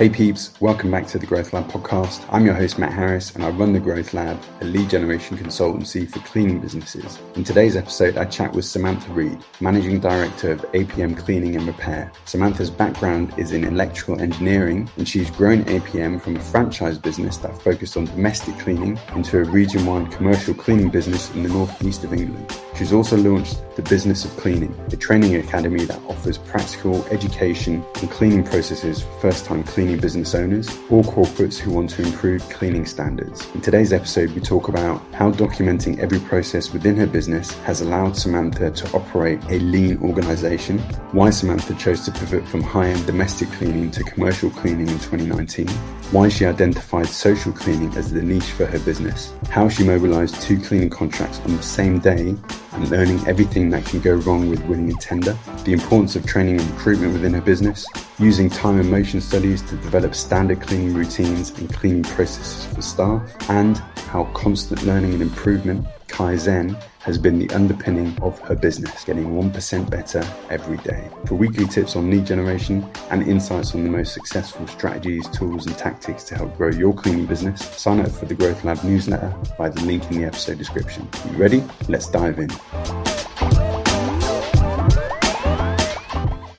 Hey peeps, welcome back to the Growth Lab podcast. I'm your host Matt Harris and I run the Growth Lab, a lead generation consultancy for cleaning businesses. In today's episode, I chat with Samantha Reed, Managing Director of APM Cleaning and Repair. Samantha's background is in electrical engineering and she's grown APM from a franchise business that focused on domestic cleaning into a region-wide commercial cleaning business in the northeast of England. She's also launched the Business of Cleaning, a training academy that offers practical education and cleaning processes for first-time cleaning business owners or corporates who want to improve cleaning standards. In today's episode, we talk about how documenting every process within her business has allowed Samantha to operate a lean organization, why Samantha chose to pivot from high end domestic cleaning to commercial cleaning in 2019, why she identified social cleaning as the niche for her business, how she mobilized two cleaning contracts on the same day and learning everything that can go wrong with winning a tender, the importance of training and recruitment within her business, using time and motion studies to develop standard cleaning routines and cleaning processes for staff, and how constant learning and improvement, Kaizen, has been the underpinning of her business, getting 1% better every day. For weekly tips on lead generation and insights on the most successful strategies, tools, and tactics to help grow your cleaning business, sign up for the Growth Lab newsletter by the link in the episode description. You ready? Let's dive in.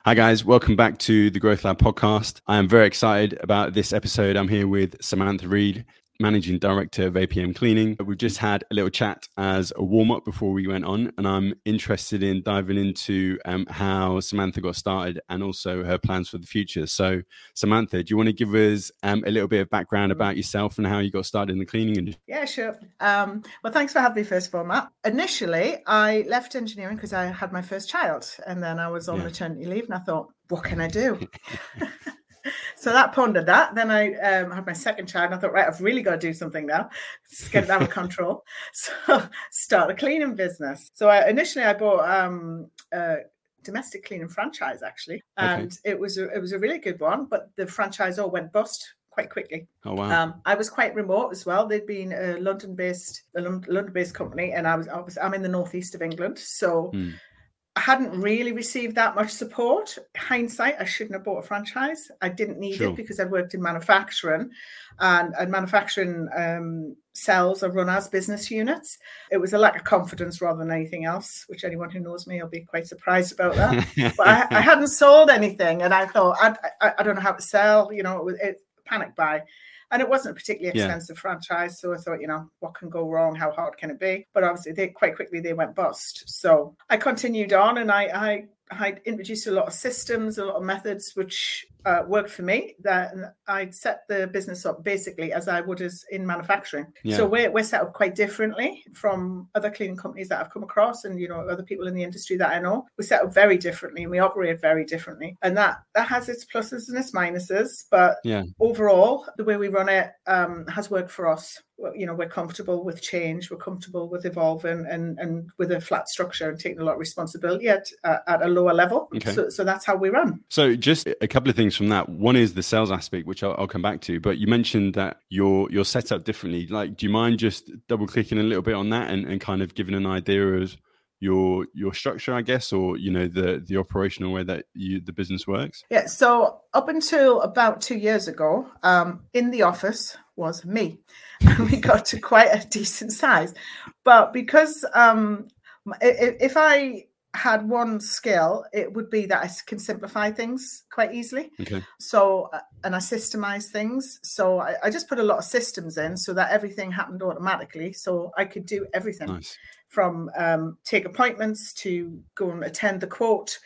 Hi, guys. Welcome back to the Growth Lab podcast. I am very excited about this episode. I'm here with Samantha Reed, managing director of APM Cleaning. We've just had a little chat as a warm up before we went on, and I'm interested in diving into um, how Samantha got started and also her plans for the future. So, Samantha, do you want to give us um, a little bit of background about yourself and how you got started in the cleaning industry? Yeah, sure. Um, well, thanks for having me first of all, Matt. Initially, I left engineering because I had my first child, and then I was on yeah. maternity leave, and I thought, what can I do? so that pondered that. Then I um, had my second child, and I thought, right, I've really got to do something now. Just get it out of control. So start a cleaning business. So I, initially, I bought um, a domestic cleaning franchise actually, and okay. it was a, it was a really good one. But the franchise all went bust quite quickly. Oh wow! Um, I was quite remote as well. They'd been a London-based, a London-based company, and I was, I was I'm in the northeast of England, so. Hmm. I hadn't really received that much support. Hindsight, I shouldn't have bought a franchise. I didn't need sure. it because I worked in manufacturing, and, and manufacturing um, cells are run as business units. It was a lack of confidence rather than anything else, which anyone who knows me will be quite surprised about that. but I, I, hadn't sold anything, and I thought I, I, I, don't know how to sell. You know, it was it, panic buy and it wasn't a particularly expensive yeah. franchise. So I thought, you know, what can go wrong? How hard can it be? But obviously, they quite quickly they went bust. So I continued on, and I I I introduced a lot of systems, a lot of methods which uh, worked for me. That I'd set the business up basically as I would as in manufacturing. Yeah. So we're, we're set up quite differently from other cleaning companies that I've come across, and you know other people in the industry that I know. We're set up very differently, and we operate very differently, and that that has its pluses and its minuses. But yeah. overall, the way we run it um, has worked for us you know we're comfortable with change we're comfortable with evolving and and with a flat structure and taking a lot of responsibility at uh, at a lower level. Okay. so, so that's how we run. So just a couple of things from that. One is the sales aspect which I'll, I'll come back to but you mentioned that you're you're set up differently. Like do you mind just double clicking a little bit on that and, and kind of giving an idea of your your structure i guess or you know the the operational way that you the business works? Yeah so up until about two years ago um in the office was me. And we got to quite a decent size. But because um if i had one skill it would be that i can simplify things quite easily. Okay. So uh, and i systemize things. So I, I just put a lot of systems in so that everything happened automatically so i could do everything. Nice from um, take appointments to go and attend the quote,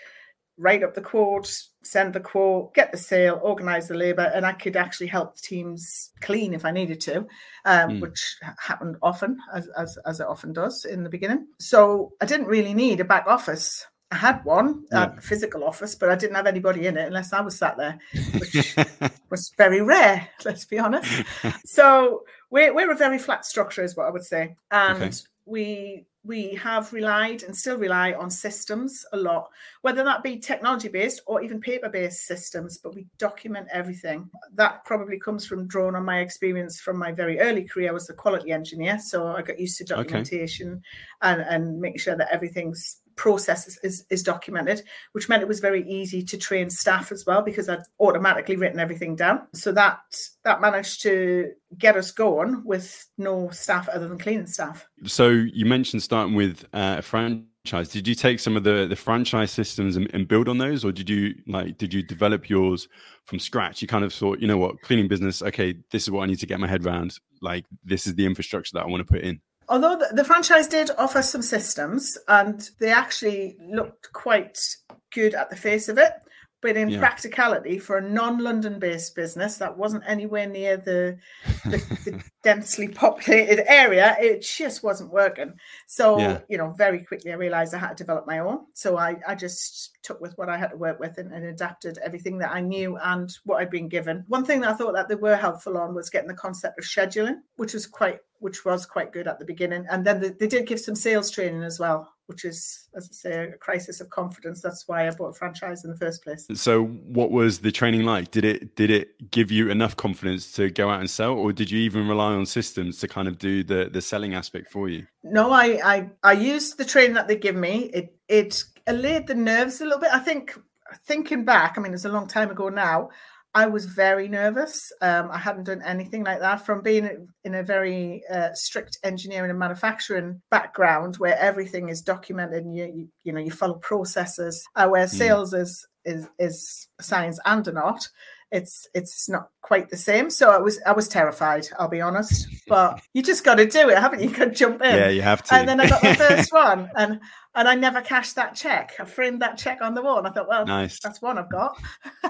write up the quote, send the quote, get the sale, organize the labor, and I could actually help teams clean if I needed to, um, mm. which happened often, as, as, as it often does in the beginning. So I didn't really need a back office. I had one, yeah. a physical office, but I didn't have anybody in it unless I was sat there, which was very rare, let's be honest. so we're, we're a very flat structure, is what I would say. And okay. we we have relied and still rely on systems a lot, whether that be technology based or even paper based systems, but we document everything. That probably comes from drawn on my experience from my very early career. I was a quality engineer, so I got used to documentation okay. and, and making sure that everything's process is, is, is, documented, which meant it was very easy to train staff as well because I'd automatically written everything down. So that that managed to get us going with no staff other than cleaning staff. So you mentioned starting with uh, a franchise. Did you take some of the the franchise systems and, and build on those, or did you like did you develop yours from scratch? You kind of thought, you know what, cleaning business. Okay, this is what I need to get my head around. Like this is the infrastructure that I want to put in. Although the, the franchise did offer some systems and they actually looked quite good at the face of it, but in yeah. practicality, for a non-London based business that wasn't anywhere near the, the, the densely populated area, it just wasn't working. So, yeah. you know, very quickly I realized I had to develop my own. So I, I just took with what I had to work with and, and, adapted everything that I knew and what I'd been given. One thing that I thought that they were helpful on was getting the concept of scheduling, which was quite which was quite good at the beginning. And then they, they did give some sales training as well, which is, as I say, a crisis of confidence. That's why I bought a franchise in the first place. So, what was the training like? Did it did it give you enough confidence to go out and sell, or did you even rely on systems to kind of do the the selling aspect for you? No, I I, I used the training that they give me. It it allayed the nerves a little bit. I think thinking back, I mean, it's a long time ago now. I was very nervous. Um, I hadn't done anything like that from being in a very uh, strict engineering and manufacturing background where everything is documented and you, you, you know, you follow processes, uh, where hmm. sales mm. is, is, is science and an art it's it's not quite the same. So I was I was terrified, I'll be honest. But you just got to do it, haven't you? You got to jump in. Yeah, you have to. And then I got the first one, and and I never cashed that check. I framed that check on the wall, and I thought, well, nice. that's one I've got.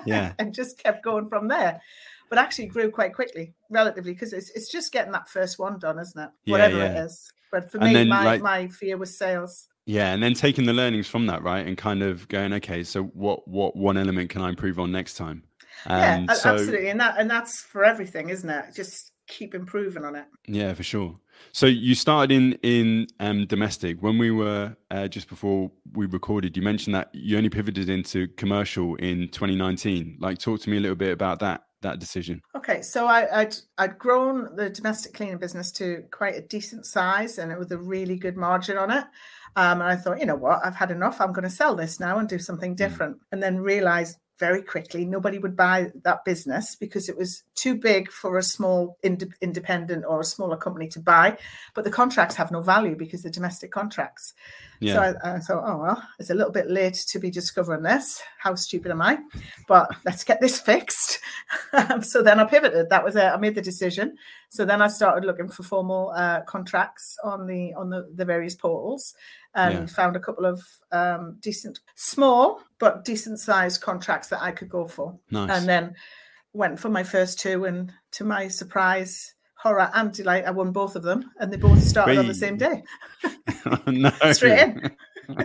Yeah, and just kept going from there. But actually grew quite quickly, relatively, because it's it's just getting that first one done, isn't it? Yeah, Whatever yeah. it is. But for and me, then, my like, my fear was sales. Yeah, and then taking the learnings from that, right, and kind of going, okay, so what what one element can I improve on next time? Um, yeah, so, absolutely, and that and that's for everything, isn't it? Just keep improving on it. Yeah, for sure. So you started in in um, domestic when we were uh, just before we recorded. You mentioned that you only pivoted into commercial in 2019. Like, talk to me a little bit about that that decision. Okay, so I, would I'd grown the domestic cleaning business to quite a decent size, and it was a really good margin on it. Um, and I thought, you know what, I've had enough. I'm going to sell this now and do something hmm. different. Mm. And then realized very quickly. Nobody would buy that business because it was too big for a small ind- independent or a smaller company to buy. But the contracts have no value because they're domestic contracts. Yeah. So I, I, thought, oh, well, it's a little bit late to be discovering this. How stupid am I? But let's get this fixed. so then I pivoted. That was it. I made the decision. So then I started looking for formal uh, contracts on the on the, the various portals and yeah. found a couple of um, decent, small but decent sized contracts that I could go for. Nice. And then went for my first two, and to my surprise, horror and delight, I won both of them, and they both started on the same day. no, straight in.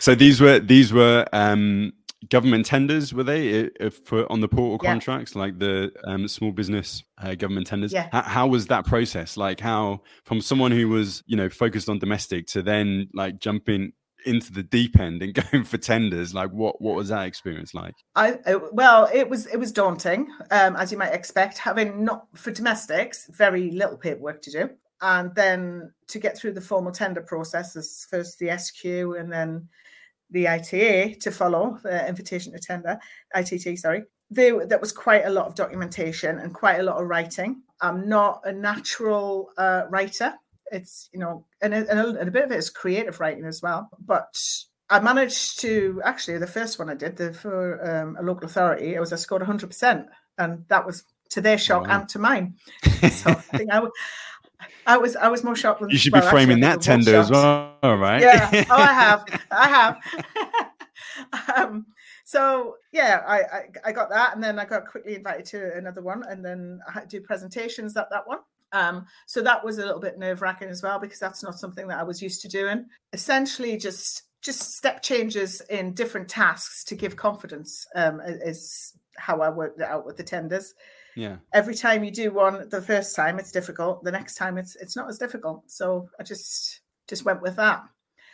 so these were these were um, government tenders were they for on the portal yeah. contracts like the um, small business uh, government tenders yeah. H- how was that process like how from someone who was you know focused on domestic to then like jumping into the deep end and going for tenders like what what was that experience like i, I well it was it was daunting um, as you might expect having not for domestics very little paperwork to do and then to get through the formal tender process first the sq and then the ITA to follow the invitation to tender, ITT, sorry. There, that was quite a lot of documentation and quite a lot of writing. I'm not a natural uh, writer. It's, you know, and, and, a, and a bit of it is creative writing as well. But I managed to actually the first one I did the, for um, a local authority. It was I scored 100, percent and that was to their shock wow. and to mine. so I think I, I was I was more shocked than you should well, be framing actually, that tender as well, right? Yeah. Oh, I have, I have. um, so yeah, I, I, I got that, and then I got quickly invited to another one, and then I had to do presentations at that one. Um, so that was a little bit nerve wracking as well because that's not something that I was used to doing. Essentially, just just step changes in different tasks to give confidence um, is how I worked it out with the tenders. Yeah. Every time you do one the first time it's difficult the next time it's it's not as difficult. So i just just went with that.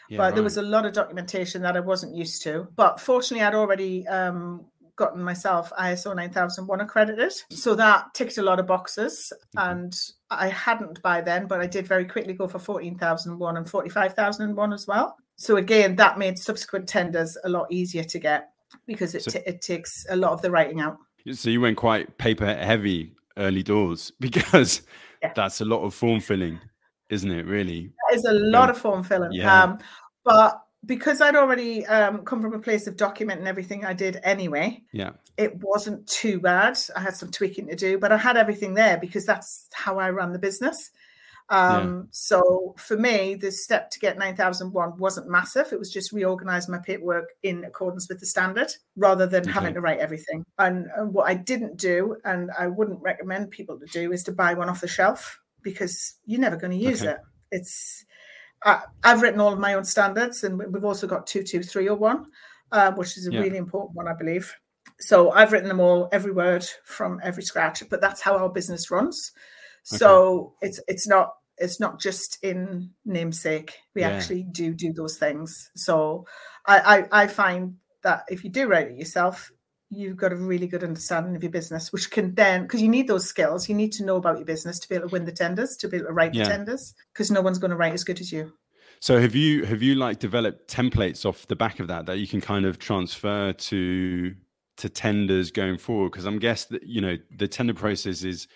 Yeah, but right. there was a lot of documentation that i wasn't used to. But fortunately i'd already um, gotten myself iso 9001 accredited so that ticked a lot of boxes mm-hmm. and i hadn't by then but i did very quickly go for 14001 and 45001 as well So again, that made subsequent tenders a lot easier to get because it, so, t- it takes a lot of the writing out. So you went quite paper heavy early doors because yeah. that's a lot of form filling, isn't it? Really, it's a lot of form filling. Yeah. Um, but because I'd already um, come from a place of documenting everything I did anyway, yeah, it wasn't too bad. I had some tweaking to do, but I had everything there because that's how I ran the business. Um, yeah. So for me, the step to get 9001 wasn't massive. It was just reorganizing my paperwork in accordance with the standard rather than okay. having to write everything. And, and what I didn't do, and I wouldn't recommend people to do, is to buy one off the shelf because you're never going to use okay. it. It's I, have written all of my own standards, and we've also got two, two, three, 22301, uh, which is a yeah. really important one, I believe. So I've written them all, every word from every scratch, but that's how our business runs. Okay. So it's it's not it's not just in namesake. We yeah. actually do do those things. So I, I I find that if you do write it yourself, you've got a really good understanding of your business, which can then, because you need those skills, you need to know about your business to be able to win the tenders, to be able to write yeah. the tenders, because no one's going to write as good as you. So have you have you like developed templates off the back of that that you can kind of transfer to to tenders going forward? Because I'm guess that you know the tender process is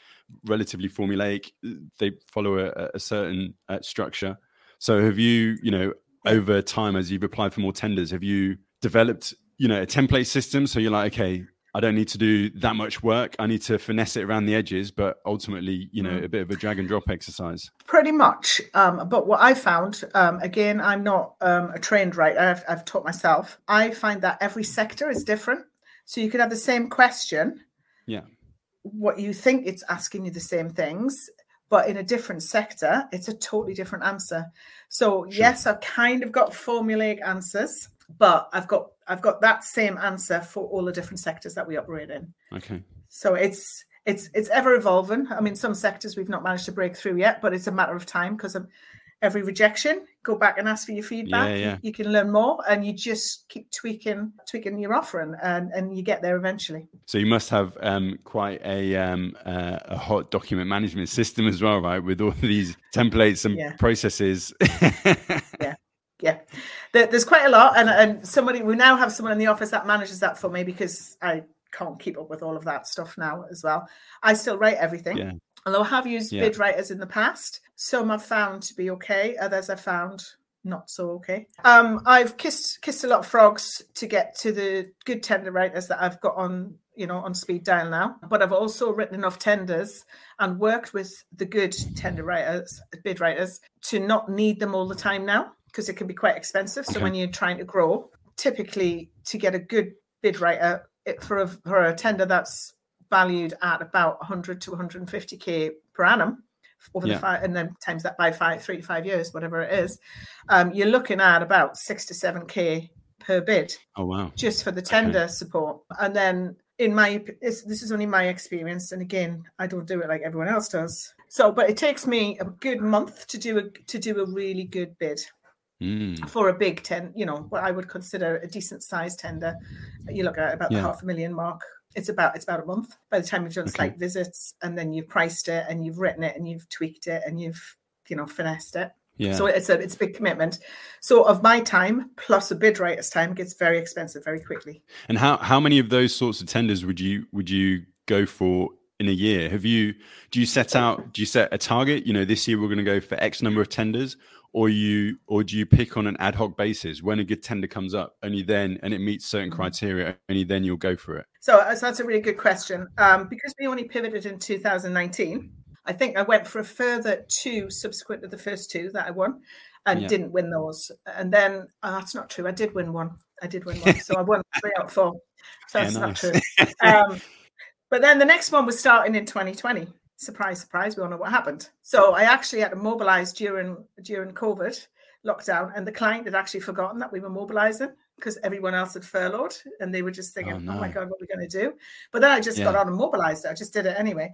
relatively formulaic; they follow a, a certain uh, structure. So have you you know over time as you've applied for more tenders, have you developed you know a template system. So you're like okay i don't need to do that much work. I need to finesse it around the edges but ultimately you know mm. a bit of a drag and drop exercise. Pretty much. Um, but what i found um, again i'm not um, a trained writer. I've, I've taught myself. I find that every sector is different. So you could have the same question. Yeah. What you think it's asking you the same things but in a different sector it's a totally different answer. So sure. yes i've kind of got formulaic answers but I've got I've got that same answer for all the different sectors that we operate in. Okay. So it's it's it's ever evolving. I mean, some sectors we've not managed to break through yet, but it's a matter of time because of every rejection. Go back and ask for your feedback. Yeah, yeah. You, you, can learn more, and you just keep tweaking tweaking your offering, and and you get there eventually. So you must have um, quite a um, uh, a hot document management system as well, right? With all these templates and yeah. processes. yeah yeah, there's quite a lot, and and somebody we now have someone in the office that manages that for me because I can't keep up with all of that stuff now as well. I still write everything. Yeah. Although I have used yeah. bid writers in the past, some I've found to be okay, others I've found not so okay. Um, I've kissed kissed a lot of frogs to get to the good tender writers that I've got on, you know, on speed dial now. But I've also written enough tenders and worked with the good tender writers, bid writers, to not need them all the time now because it can be quite expensive. So okay. when you're trying to grow, typically to get a good bid writer for a, for a tender that's valued at about 100 to 150k per annum over yeah. the five, and then times that by five, three to five years, whatever it is, um, you're looking at about six to seven k per bid. Oh wow! Just for the tender okay. support, and then in my this is only my experience, and again, I don't do it like everyone else does. So, but it takes me a good month to do a to do a really good bid. Mm. For a big ten, you know, what I would consider a decent size tender, you look at about yeah. the half a million mark. It's about it's about a month by the time you've done okay. site visits and then you've priced it and you've written it and you've tweaked it and you've you know finessed it. Yeah. So it's a it's a big commitment. So of my time plus a bid writer's time gets very expensive very quickly. And how how many of those sorts of tenders would you would you go for in a year? Have you do you set out do you set a target? You know, this year we're going to go for X number of tenders, or you or do you pick on an ad hoc basis? When a good tender comes up only then and it meets certain mm-hmm. criteria only then you'll go for it. So, uh, so that's a really good question. Um, because we only pivoted in 2019 i think i went for a further two subsequent to the first two that i won and yeah. didn't win those. And then oh, that's not true. I did win one. I did win one. So i won three out of four. So that's yeah, nice. not true. Um, but then the next one was starting in 2020 surprise, surprise, we all know what happened. So I actually had to mobilize during during COVID lockdown, and the client had actually forgotten that we were mobilizing because everyone else had furloughed, and they were just thinking, "Oh, no. oh my god, what are we going to do?" But then I just yeah. got on and mobilized it. I just did it anyway.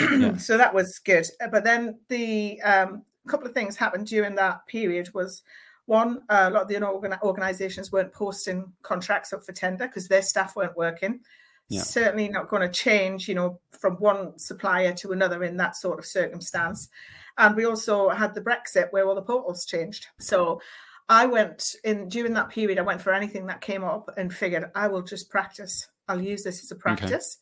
yeah. So that was good. But then the um, couple of things happened during that period was one, uh, a lot of the organizations weren't posting contracts up for tender because their staff weren't working yeah. certainly not going to change, you know, from one supplier to another in that sort of circumstance. And we also had the Brexit where all the portals changed. So I went in during that period, I went for anything that came up and figured I will just practice. I'll use this as a practice.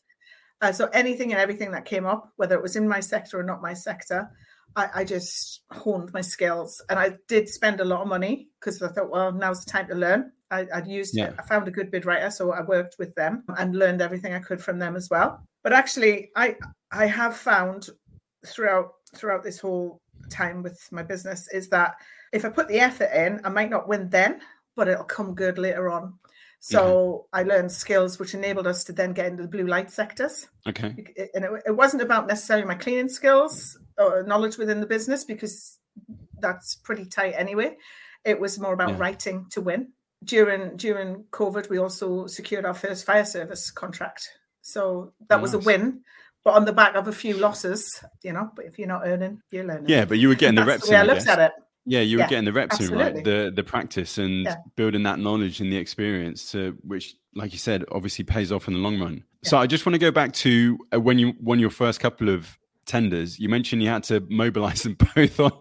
Okay. Uh, so anything and everything that came up, whether it was in my sector or not my sector, I, I just honed my skills. And I did spend a lot of money because I thought, well, now's the time to learn. I, would used, yeah. I found a good bid writer, so I worked with them and learned everything I could from them as well. But actually, I I have found throughout throughout this whole time with my business is that if I put the effort in, I might not win then, but it'll come good later on. So mm-hmm. I learned skills which enabled us to then get into the blue light sectors. Okay. And it, it wasn't about necessarily my cleaning skills or knowledge within the business because that's pretty tight anyway. It was more about yeah. writing to win. During during COVID, we also secured our first fire service contract. So that nice. was a win but on the back of a few losses, you know. But if you're not earning, you're learning. Yeah, but you were getting the reps. The way I, I looked at it. Yeah, you were yeah, getting the reps absolutely. in, right? The the practice and yeah. building that knowledge and the experience, to, which, like you said, obviously pays off in the long run. Yeah. So I just want to go back to uh, when you won your first couple of tenders. You mentioned you had to mobilize them both on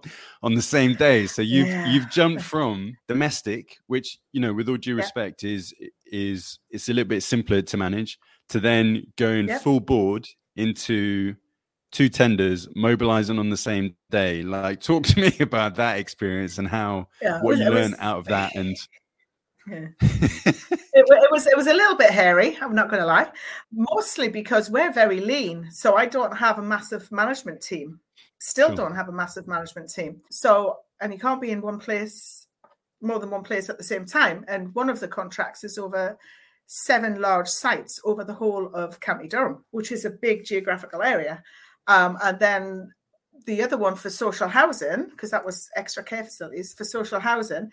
on the same day. So you've you've jumped from domestic, which you know, with all due respect, is is it's a little bit simpler to manage, to then going full board into two tenders mobilizing on the same day like talk to me about that experience and how yeah, what was, you learned out of that and yeah. it, it, was it was a little bit hairy i'm not going to lie mostly because we're very lean so i don't have a massive management team still sure. don't have a massive management team so and you can't be in one place more than one place at the same time and one of the contracts is over seven large sites over the whole of county durham which is a big geographical area um, and then the other one for social housing, because that was extra care facilities for social housing.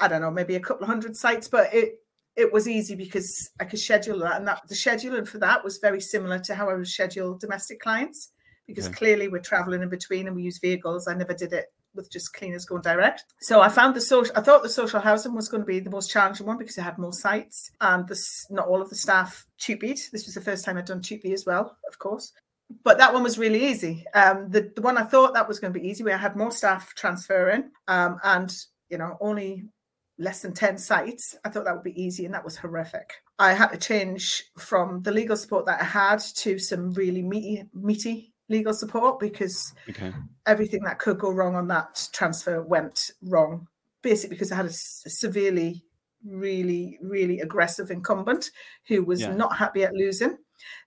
I don't know, maybe a couple of hundred sites, but it it was easy because I could schedule that, and that the scheduling for that was very similar to how I would schedule domestic clients because clearly we're traveling in between and we use vehicles. I never did it with just cleaners going direct. So I found the social. I thought the social housing was going to be the most challenging one because it had more sites and this not all of the staff TUPE'd. This was the first time I'd done TUPE as well, of course but that one was really easy. Um, the, the one I thought that was going to be easy, where I had more staff transferring um, and, you know, only less than 10 sites, I thought that would be easy, and that was horrific. I had to change from the legal support that I had to some really meaty, meaty legal support because okay. everything that could go wrong on that transfer went wrong, basically because I had a, severely, really, really aggressive incumbent who was yeah. not happy at losing.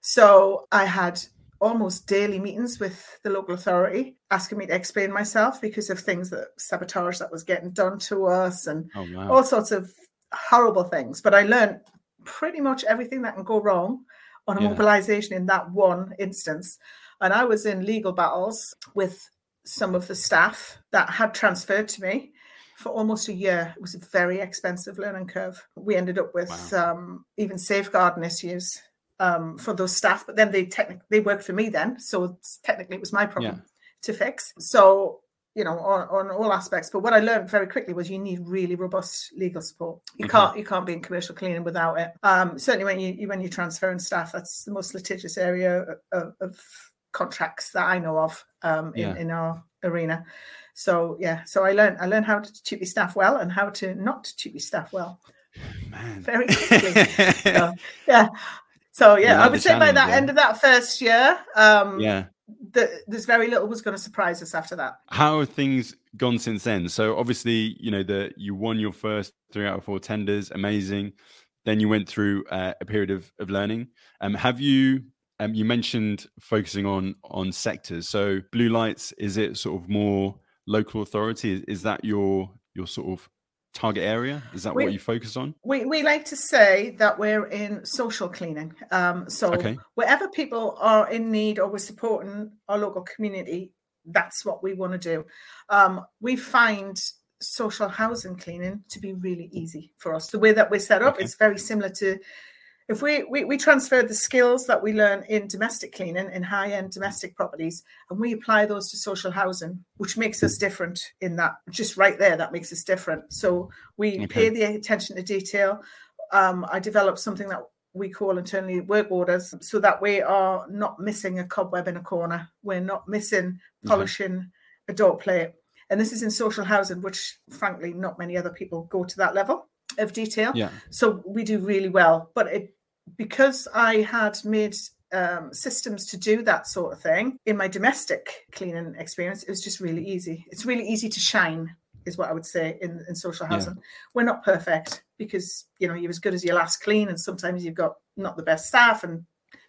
So I had almost daily meetings with the local authority asking me to explain myself because of things that sabotage that was getting done to us and oh, wow. all sorts of horrible things. But I learned pretty much everything that can go wrong on a yeah. mobilization in that one instance. And I was in legal battles with some of the staff that had transferred to me for almost a year. It was a very expensive learning curve. We ended up with wow. um, even safeguarding issues um, for those staff, but then they technically they worked for me then, so technically it was my problem yeah. to fix. So you know on, on all aspects. But what I learned very quickly was you need really robust legal support. You mm-hmm. can't you can't be in commercial cleaning without it. Um, certainly when you when you're transferring staff, that's the most litigious area of, of contracts that I know of um, in, yeah. in our arena. So yeah, so I learned I learned how to treat staff well and how to not treat staff well. Man. Very quickly. so, yeah, so yeah, I would say by that yeah. end of that first year, um, yeah, the, there's very little was going to surprise us after that. How have things gone since then? So obviously, you know that you won your first three out of four tenders, amazing. Then you went through uh, a period of of learning. Um, have you? Um, you mentioned focusing on on sectors. So blue lights, is it sort of more local authority? Is, is that your your sort of target area? Is that we, what you focus on? We, we like to say that we're in social cleaning. Um, so okay. wherever people are in need or we're supporting our local community, that's what we want to do. Um, we find social housing cleaning to be really easy for us. The way that we're set up okay. is very similar to if we, we we transfer the skills that we learn in domestic cleaning in high end domestic properties and we apply those to social housing which makes us different in that just right there that makes us different so we okay. pay the attention to detail um, i developed something that we call internally work orders so that we are not missing a cobweb in a corner we're not missing polishing okay. a door plate And this is in social housing, which frankly, not many other people go to that level of detail. Yeah. So we do really well. But it because I had made um, systems to do that sort of thing in my domestic cleaning experience, it was just really easy. It's really easy to shine, is what I would say in, in social housing. Yeah. We're not perfect because you know you're as good as your last clean, and sometimes you've got not the best staff, and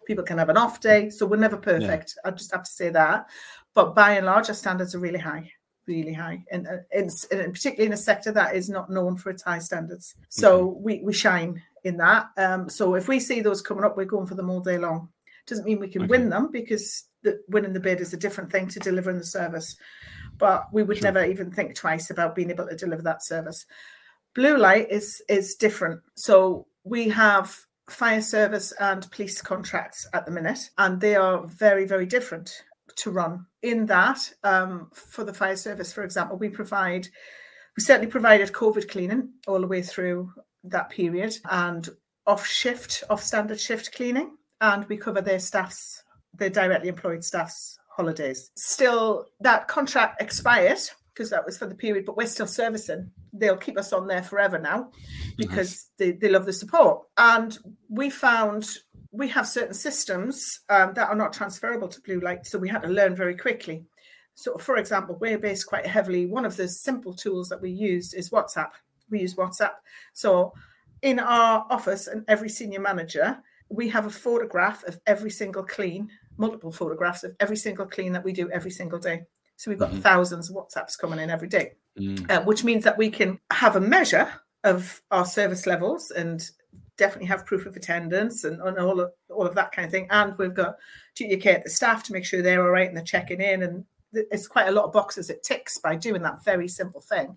people can have an off day. So we're never perfect. Yeah. I just have to say that. But by and large, our standards are really high really high, and, uh, and, and, particularly in a sector that is not known for its high standards. So mm-hmm. we, we shine in that. Um, so if we see those coming up, we're going for them all day long. Doesn't mean we can okay. win them because the, winning the bid is a different thing to delivering the service. But we would sure. never even think twice about being able to deliver that service. Blue light is is different. So we have fire service and police contracts at the minute, and they are very very different to run. In that, um, for the fire service, for example, we provide we certainly provided COVID cleaning all the way through that period and off shift, off standard shift cleaning and we cover their staff's, their directly employed staff's holidays. Still, that contract expired because that was for the period, but we're still servicing. They'll keep us on there forever now because they, they love the support. And we found we have certain systems um, that are not transferable to blue light, so we had to learn very quickly. So, for example, we're based quite heavily. One of the simple tools that we use is WhatsApp. We use WhatsApp. So, in our office, and every senior manager we have a photograph of every single clean, multiple photographs of every single clean that we do every single day. So we've got mm-hmm. thousands of WhatsApps coming in every day, mm. uh, which means that we can have a measure of our service levels and definitely have proof of attendance and, and all of all of that kind of thing. And we've got duty care the staff to make sure they're all right and they're checking in. And it's quite a lot of boxes it ticks by doing that very simple thing.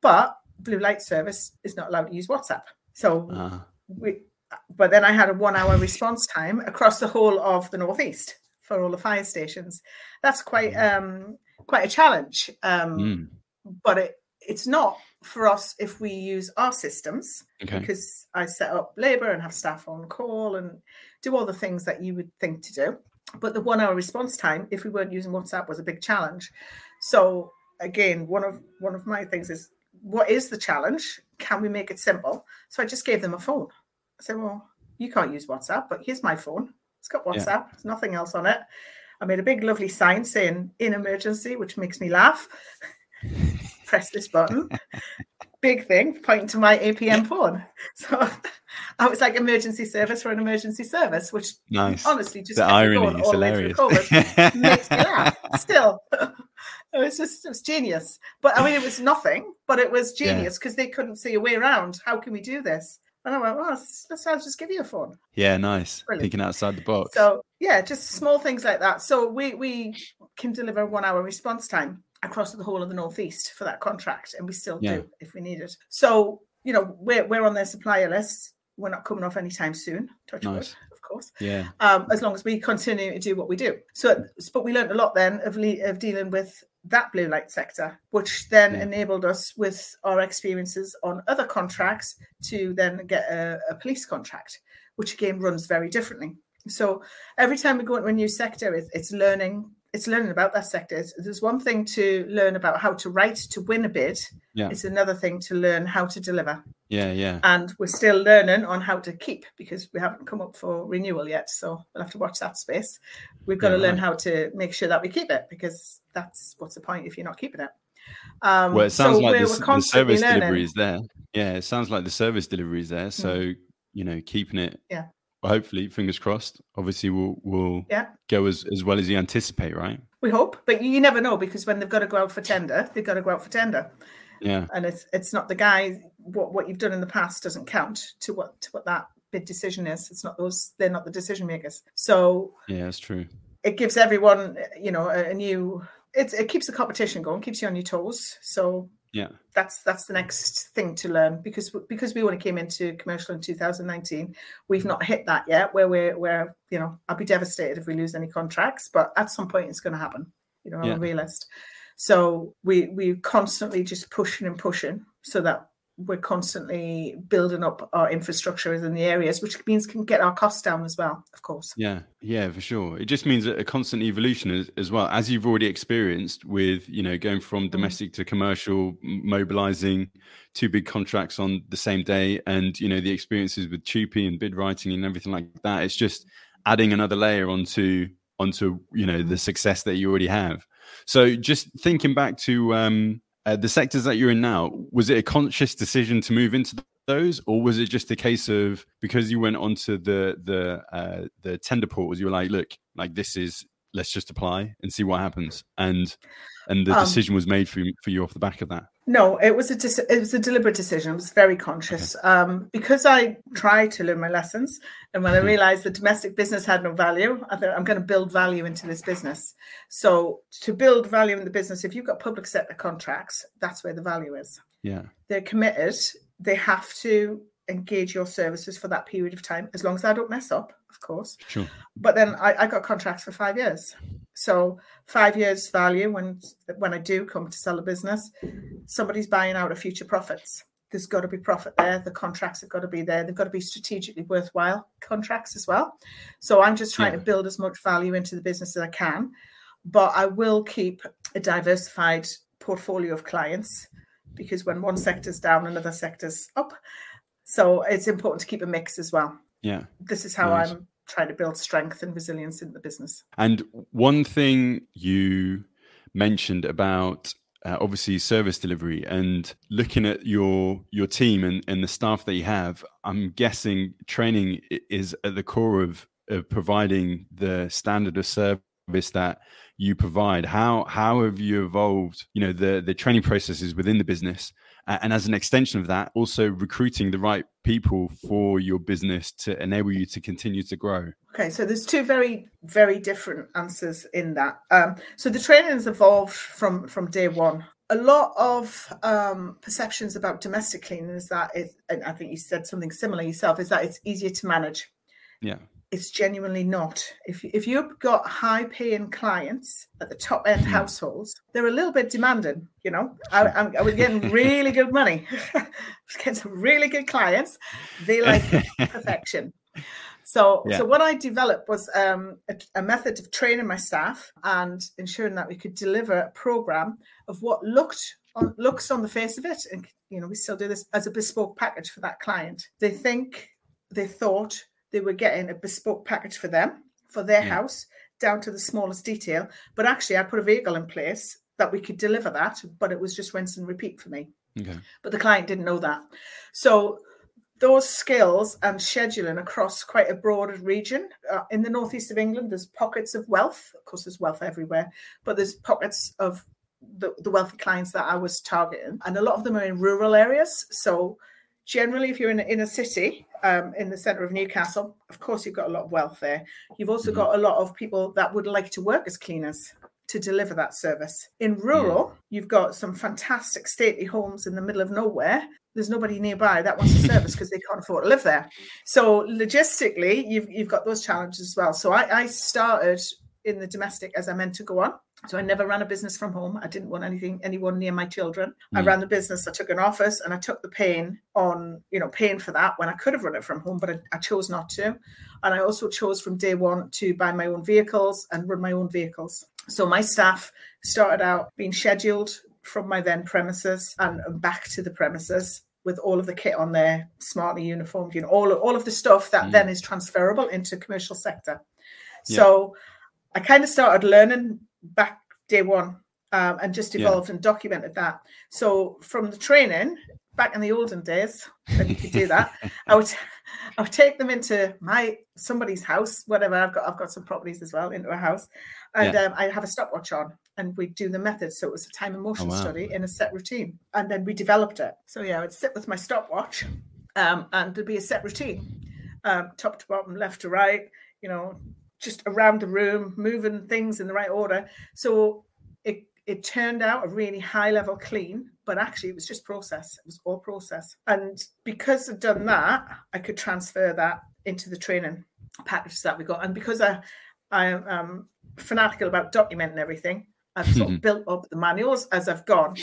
But blue light service is not allowed to use WhatsApp. So uh. we but then I had a one hour response time across the whole of the Northeast for all the fire stations. That's quite mm. um, quite a challenge. Um, mm. But it, it's not for us if we use our systems okay. because I set up labour and have staff on call and do all the things that you would think to do. But the one hour response time, if we weren't using WhatsApp, was a big challenge. So again, one of one of my things is what is the challenge? Can we make it simple? So I just gave them a phone. I said, Well, you can't use WhatsApp, but here's my phone. It's got WhatsApp, yeah. there's nothing else on it. I made a big, lovely sign saying in emergency, which makes me laugh. Press this button. big thing pointing to my APM phone. So I was like emergency service for an emergency service, which nice. honestly just the irony is hilarious. makes me laugh. Still, it was just it was genius. But I mean, it was nothing, but it was genius because yeah. they couldn't see a way around. How can we do this? And I went, well, let's, let's just give you a phone. Yeah, nice. Brilliant. Thinking outside the box. So yeah, just small things like that. So we we can deliver one hour response time across the whole of the northeast for that contract, and we still yeah. do if we need it. So you know, we're we're on their supplier list. We're not coming off anytime soon. Touch nice. wood, of course. Yeah. Um, as long as we continue to do what we do. So, but we learned a lot then of le- of dealing with that blue light sector, which then yeah. enabled us with our experiences on other contracts to then get a, a, police contract, which again runs very differently. So every time we go into a new sector, it's, it's learning. It's learning about that sector. There's one thing to learn about how to write to win a bid. Yeah. It's another thing to learn how to deliver. Yeah, yeah. And we're still learning on how to keep because we haven't come up for renewal yet. So we'll have to watch that space. We've got yeah, to learn right. how to make sure that we keep it because that's what's the point if you're not keeping it. Um, well, it sounds so like the, the, service learning. delivery is there. Yeah, it sounds like the service delivery is there. So mm. you know, keeping it. Yeah. Hopefully, fingers crossed. Obviously, we'll will yeah. go as as well as you anticipate, right? We hope, but you never know because when they've got to go out for tender, they've got to go out for tender. Yeah. And it's it's not the guy what what you've done in the past doesn't count to what to what that bid decision is. It's not those they're not the decision makers. So Yeah, that's true. It gives everyone, you know, a, a new it it keeps the competition going, keeps you on your toes. So yeah that's that's the next thing to learn because because we only came into commercial in 2019 we've not hit that yet where we're where you know i'll be devastated if we lose any contracts but at some point it's going to happen you know i'm yeah. a realist so we we constantly just pushing and pushing so that we're constantly building up our infrastructure in the areas, which means can get our costs down as well, of course. Yeah, yeah, for sure. It just means a constant evolution as, as well, as you've already experienced with, you know, going from mm. domestic to commercial, mobilizing two big contracts on the same day, and you know the experiences with TUPE and bid writing and everything like that. It's just adding another layer onto onto you know the success that you already have. So just thinking back to um, uh, the sectors that you're in now, was it a conscious decision to move into those, or was it just a case of because you went onto the the uh, the tender portals, you were like, look, like this is let's just apply and see what happens, and and the um, decision was made for you, for you off the back of that. No, it was a it was a deliberate decision. I was very conscious okay. um, because I tried to learn my lessons, and when I mm-hmm. realised the domestic business had no value, I thought I'm going to build value into this business. So to build value in the business, if you've got public sector contracts, that's where the value is. Yeah, they're committed. They have to engage your services for that period of time, as long as I don't mess up, of course. Sure. But then I, I got contracts for five years. So five years value when when I do come to sell a business, somebody's buying out of future profits. There's got to be profit there. The contracts have got to be there. They've got to be strategically worthwhile contracts as well. So I'm just trying yeah. to build as much value into the business as I can, but I will keep a diversified portfolio of clients because when one sector's down, another sector's up. So it's important to keep a mix as well. Yeah. This is how nice. I'm trying to build strength and resilience in the business. And one thing you mentioned about uh, obviously service delivery and looking at your your team and, and the staff that you have i'm guessing training is at the core of, of providing the standard of service that you provide how how have you evolved you know the the training processes within the business and as an extension of that also recruiting the right people for your business to enable you to continue to grow. Okay so there's two very very different answers in that. Um, so the training has evolved from from day one. A lot of um, perceptions about domestic cleaning is that it and i think you said something similar yourself is that it's easier to manage. Yeah it's genuinely not. If if you've got high paying clients at the top end hmm. households, they're a little bit demanding. You know, I, I'm, I was getting really good money, getting some really good clients. They like perfection. So, yeah. so what I developed was um, a, a, method of training my staff and ensuring that we could deliver a program of what looked on, looks on the face of it, and you know we still do this as a bespoke package for that client. They think, they thought, they were getting a bespoke package for them for their yeah. house down to the smallest detail. But actually, I put a vehicle in place that we could deliver that, but it was just rinse and repeat for me. Okay. But the client didn't know that. So those skills and scheduling across quite a broad region. Uh, in the northeast of England, there's pockets of wealth. Of course, there's wealth everywhere, but there's pockets of the, the wealthy clients that I was targeting. And a lot of them are in rural areas. So generally, if you're in a, in a city um, in the centre of Newcastle, of course, you've got a lot of wealth there. You've also mm-hmm. got a lot of people that would like to work as cleaners to deliver that service. In rural, mm. you've got some fantastic stately homes in the middle of nowhere. There's nobody nearby that wants a service because they can't afford to live there. So logistically, you've you've got those challenges as well. So I, I started in the domestic as I meant to go on. So I never ran a business from home. I didn't want anything anyone near my children. Mm. I ran the business. I took an office and I took the pain on, you know, paying for that when I could have run it from home, but I, I, chose not to. And I also chose from day one to buy my own vehicles and run my own vehicles. So my staff started out being scheduled from my then premises and back to the premises with all of the kit on there, smartly uniformed, you know, all, all of the stuff that mm. then is transferable into commercial sector. Yeah. So I kind of started learning back day one um, and just evolved yeah. and documented that. So from the training back in the olden days, when you could do that, I would I would take them into my somebody's house, whatever. I've got I've got some properties as well into a house, and yeah. um, I have a stopwatch on, and we'd do the methods. So it was a time and motion oh, wow. study in a set routine, and then we developed it. So yeah, I would sit with my stopwatch, um, and there'd be a set routine, um, top to bottom, left to right. You know, just around the room, moving things in the right order. So it it turned out a really high level clean, but actually it was just process. It was all process. And because I've done that, I could transfer that into the training packages that we got. And because I I am fanatical about documenting everything, I've sort of built up the manuals as I've gone.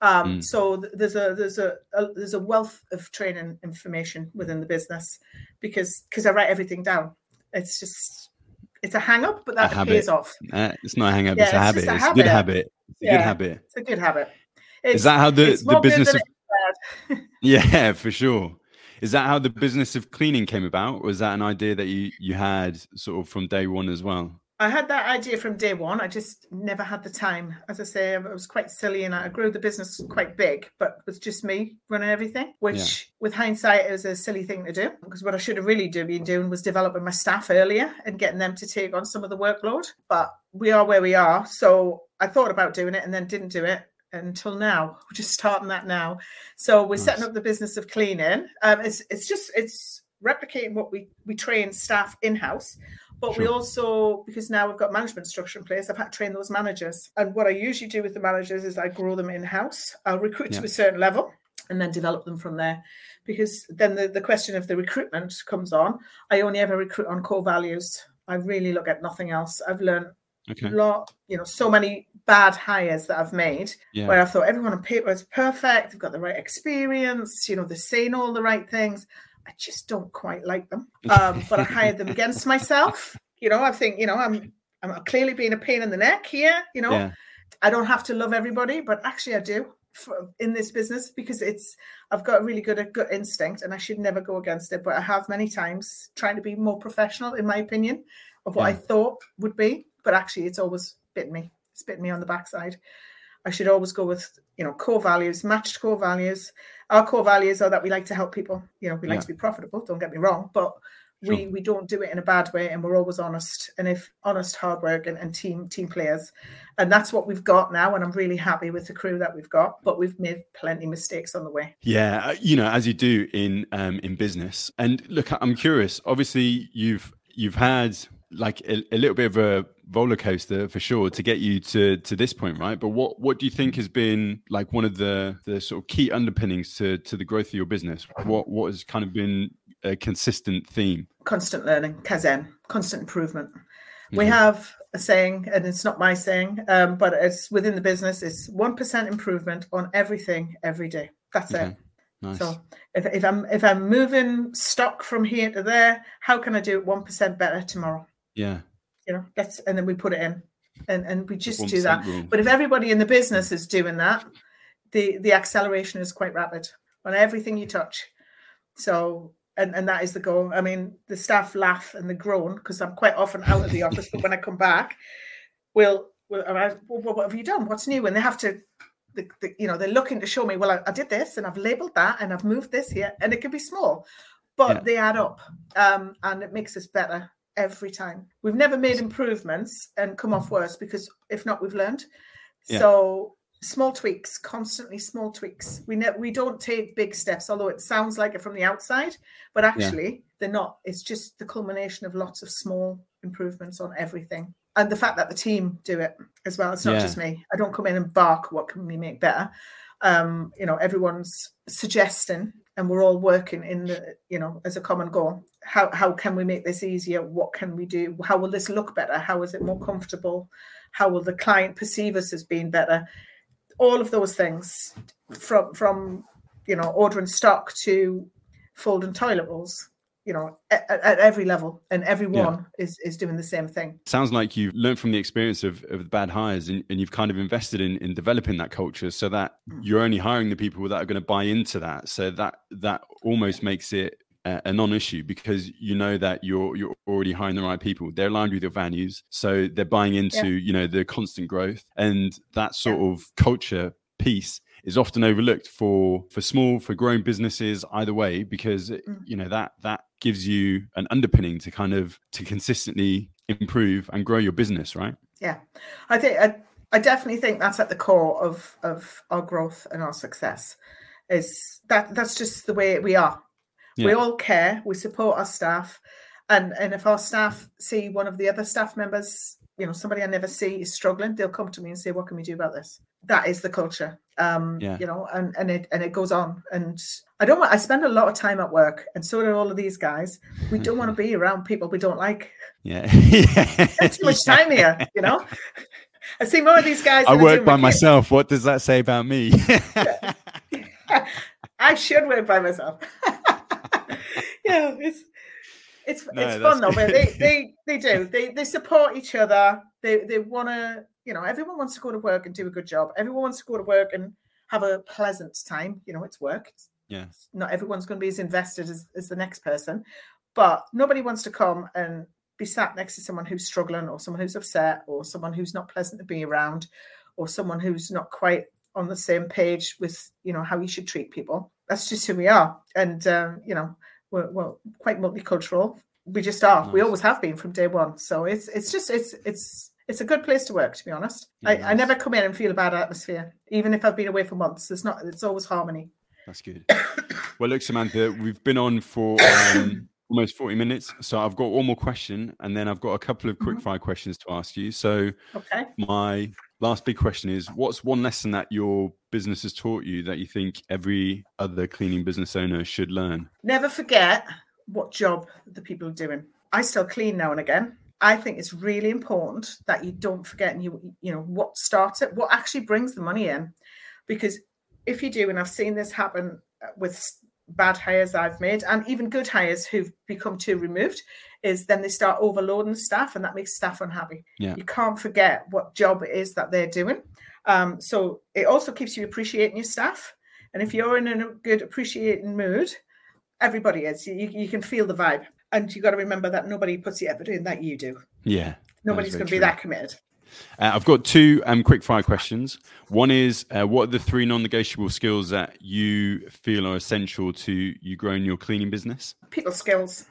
Um, mm. So there's a there's a, a, there's a wealth of training information within the business because because I write everything down. It's just it's a hang up, but that pays off. Uh, it's not a hang up, yeah, it's, a, it's, habit. A it's a good habit. It's a yeah, good habit. It's a good habit. It's, Is that how the, the business of Yeah, for sure. Is that how the business of cleaning came about? Was that an idea that you you had sort of from day one as well? I had that idea from day one. I just never had the time. As I say, I was quite silly and I grew the business quite big, but it was just me running everything, which yeah. with hindsight is a silly thing to do because what I should have really do, been doing was developing my staff earlier and getting them to take on some of the workload. But we are where we are. So I thought about doing it and then didn't do it until now. We're just starting that now. So we're nice. setting up the business of cleaning. Um, it's, it's just, it's replicating what we, we train staff in-house but sure. we also, because now we've got management structure in place, I've had to train those managers. And what I usually do with the managers is I grow them in house. I'll recruit yeah. to a certain level and then develop them from there. Because then the, the question of the recruitment comes on. I only ever recruit on core values. I really look at nothing else. I've learned okay. a lot, you know, so many bad hires that I've made yeah. where I thought everyone on paper is perfect, they've got the right experience, you know, they're saying all the right things. I just don't quite like them. Um, but I hired them against myself. You know, I think, you know, I'm I'm clearly being a pain in the neck here. You know, yeah. I don't have to love everybody, but actually I do for, in this business because it's I've got a really good gut instinct and I should never go against it. But I have many times trying to be more professional, in my opinion, of what yeah. I thought would be. But actually, it's always bitten me. It's bitten me on the backside. I should always go with you know core values, matched core values. Our core values are that we like to help people. You know, we like yeah. to be profitable. Don't get me wrong, but sure. we we don't do it in a bad way, and we're always honest. And if honest, hard work, and, and team team players, and that's what we've got now. And I'm really happy with the crew that we've got. But we've made plenty mistakes on the way. Yeah, uh, you know, as you do in um, in business. And look, I'm curious. Obviously, you've you've had like a, a, little bit of a roller coaster for sure to get you to to this point right but what what do you think has been like one of the the sort of key underpinnings to to the growth of your business what what has kind of been a consistent theme constant learning kaizen constant improvement mm-hmm. we have a saying and it's not my saying um, but it's within the business it's 1% improvement on everything every day that's okay. it Nice. So if, if I'm if I'm moving stock from here to there, how can I do it one percent better tomorrow? Yeah. You know, that's and then we put it in. And and we just do that. Rule. But if everybody in the business is doing that, the the acceleration is quite rapid on everything you touch. So and, and that is the goal. I mean, the staff laugh and they groan because I'm quite often out of the office, but when I come back, we'll, we'll well, what have you done? What's new? And they have to, the, the, you know, they're looking to show me, well, I, I, did this and I've labeled that and I've moved this here, and it can be small, but yeah. they add up, um, and it makes us better every time. We've never made improvements and come off worse because if not, we've learned. Yeah. So small tweaks, constantly small tweaks. We ne- we don't take big steps, although it sounds like it from the outside, but actually yeah. they're not. It's just the culmination of lots of small improvements on everything. And the fact that the team do it as well. It's not yeah. just me. I don't come in and bark, what can we make better? Um, you know, everyone's suggesting and we're all working in the you know as a common goal. How how can we make this easier? What can we do? How will this look better? How is it more comfortable? How will the client perceive us as being better? All of those things from from you know ordering stock to folding toilet rolls you know at, at every level and everyone yeah. is is doing the same thing sounds like you've learned from the experience of, of the bad hires and, and you've kind of invested in in developing that culture so that mm. you're only hiring the people that are going to buy into that so that that almost makes it a, a non-issue because you know that you're you're already hiring the right people they're aligned with your values so they're buying into yeah. you know the constant growth and that sort yeah. of culture piece is often overlooked for for small for growing businesses either way because mm. you know that that gives you an underpinning to kind of to consistently improve and grow your business right? Yeah. I think I, I definitely think that's at the core of of our growth and our success is that that's just the way we are. Yeah. we all care. We support our staff. And and if our staff see one of the other staff members you know somebody i never see is struggling they'll come to me and say what can we do about this that is the culture um yeah. you know and and it and it goes on and i don't want i spend a lot of time at work and so do all of these guys we don't want to be around people we don't like yeah too much time here you know I see more of these guys. I work by myself. What does that say about me? I should work by myself. yeah, it's it's no, it's fun though. But they they they do. They they support each other. They they want to. You know, everyone wants to go to work and do a good job. Everyone wants to go to work and have a pleasant time. You know, it's work. It's, yeah. Not everyone's going to be as invested as, as the next person, but nobody wants to come and be sat next to someone who's struggling or someone who's upset or someone who's not pleasant to be around or someone who's not quite on the same page with you know how you should treat people that's just who we are and um, you know we're, we're, quite multicultural we just are nice. we always have been from day one so it's it's just it's it's it's a good place to work to be honest yeah, I, nice. I never come in and feel a bad atmosphere even if i've been away for months it's not it's always harmony that's good well look samantha we've been on for um, almost 40 minutes. So I've got one more question and then I've got a couple of quick mm-hmm. fire questions to ask you. So okay. my last big question is what's one lesson that your business has taught you that you think every other cleaning business owner should learn? Never forget what job the people are doing. I still clean now and again. I think it's really important that you don't forget and you you know what starts it, what actually brings the money in. Because if you do, and I've seen this happen with bad hires I've made and even good hires who've become too removed is then they start overloading staff and that makes staff unhappy. Yeah. You can't forget what job it is that they're doing. Um, so it also keeps you appreciating your staff. And if you're in a good appreciating mood, everybody is. You, you can feel the vibe. And you got to remember that nobody puts the effort in that you do. Yeah. Nobody's going to be that committed. Uh, I've got two um, quick fire questions. One is uh, what are the three non negotiable skills that you feel are essential to you growing your cleaning business? People skills,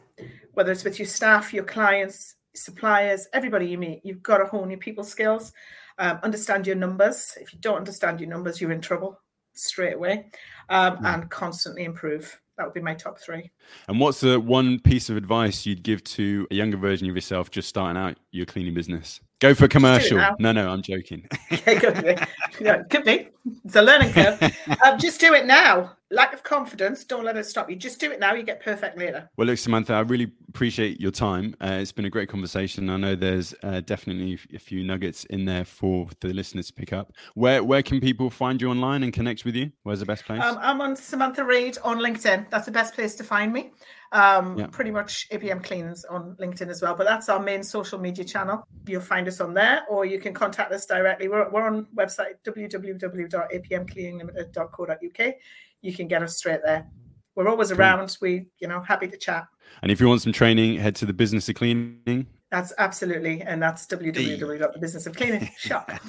whether it's with your staff, your clients, suppliers, everybody you meet, you've got to hone your people skills. Um, understand your numbers. If you don't understand your numbers, you're in trouble straight away, um, yeah. and constantly improve. That would be my top three. And what's the one piece of advice you'd give to a younger version of yourself just starting out your cleaning business? Go for commercial. No, no, I'm joking. okay, could be. Yeah, could be. It's a learning curve. um, just do it now. Lack of confidence, don't let it stop you. Just do it now. You get perfect later. Well, look, Samantha, I really appreciate your time. Uh, it's been a great conversation. I know there's uh, definitely a few nuggets in there for the listeners to pick up. Where where can people find you online and connect with you? Where's the best place? Um, I'm on Samantha Reid on LinkedIn. That's the best place to find me. Um, yeah. Pretty much APM Cleans on LinkedIn as well, but that's our main social media channel. You'll find us on there, or you can contact us directly. We're, we're on website www.apmcleaninglimited.co.uk. You can get us straight there. We're always around. We, you know, happy to chat. And if you want some training, head to the Business of Cleaning. That's absolutely, and that's www.thebusinessofcleaning. Shop.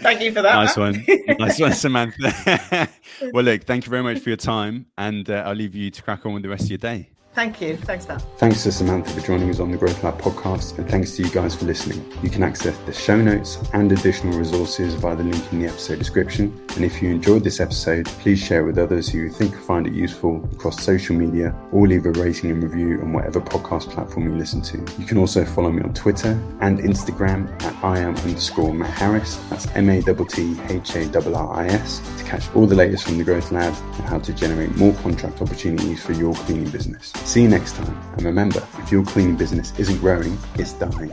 thank you for that. Nice one. nice one, Samantha. well, look, thank you very much for your time, and uh, I'll leave you to crack on with the rest of your day. Thank you. Thanks, Matt. Thanks to Samantha for joining us on the Growth Lab podcast, and thanks to you guys for listening. You can access the show notes and additional resources via the link in the episode description. And if you enjoyed this episode, please share with others who you think find it useful across social media or leave a rating and review on whatever podcast platform you listen to. You can also follow me on Twitter and Instagram at I am underscore Matt Harris. That's M A T T H A R R I S to catch all the latest from the Growth Lab and how to generate more contract opportunities for your cleaning business. See you next time, and remember if your cleaning business isn't growing, it's dying.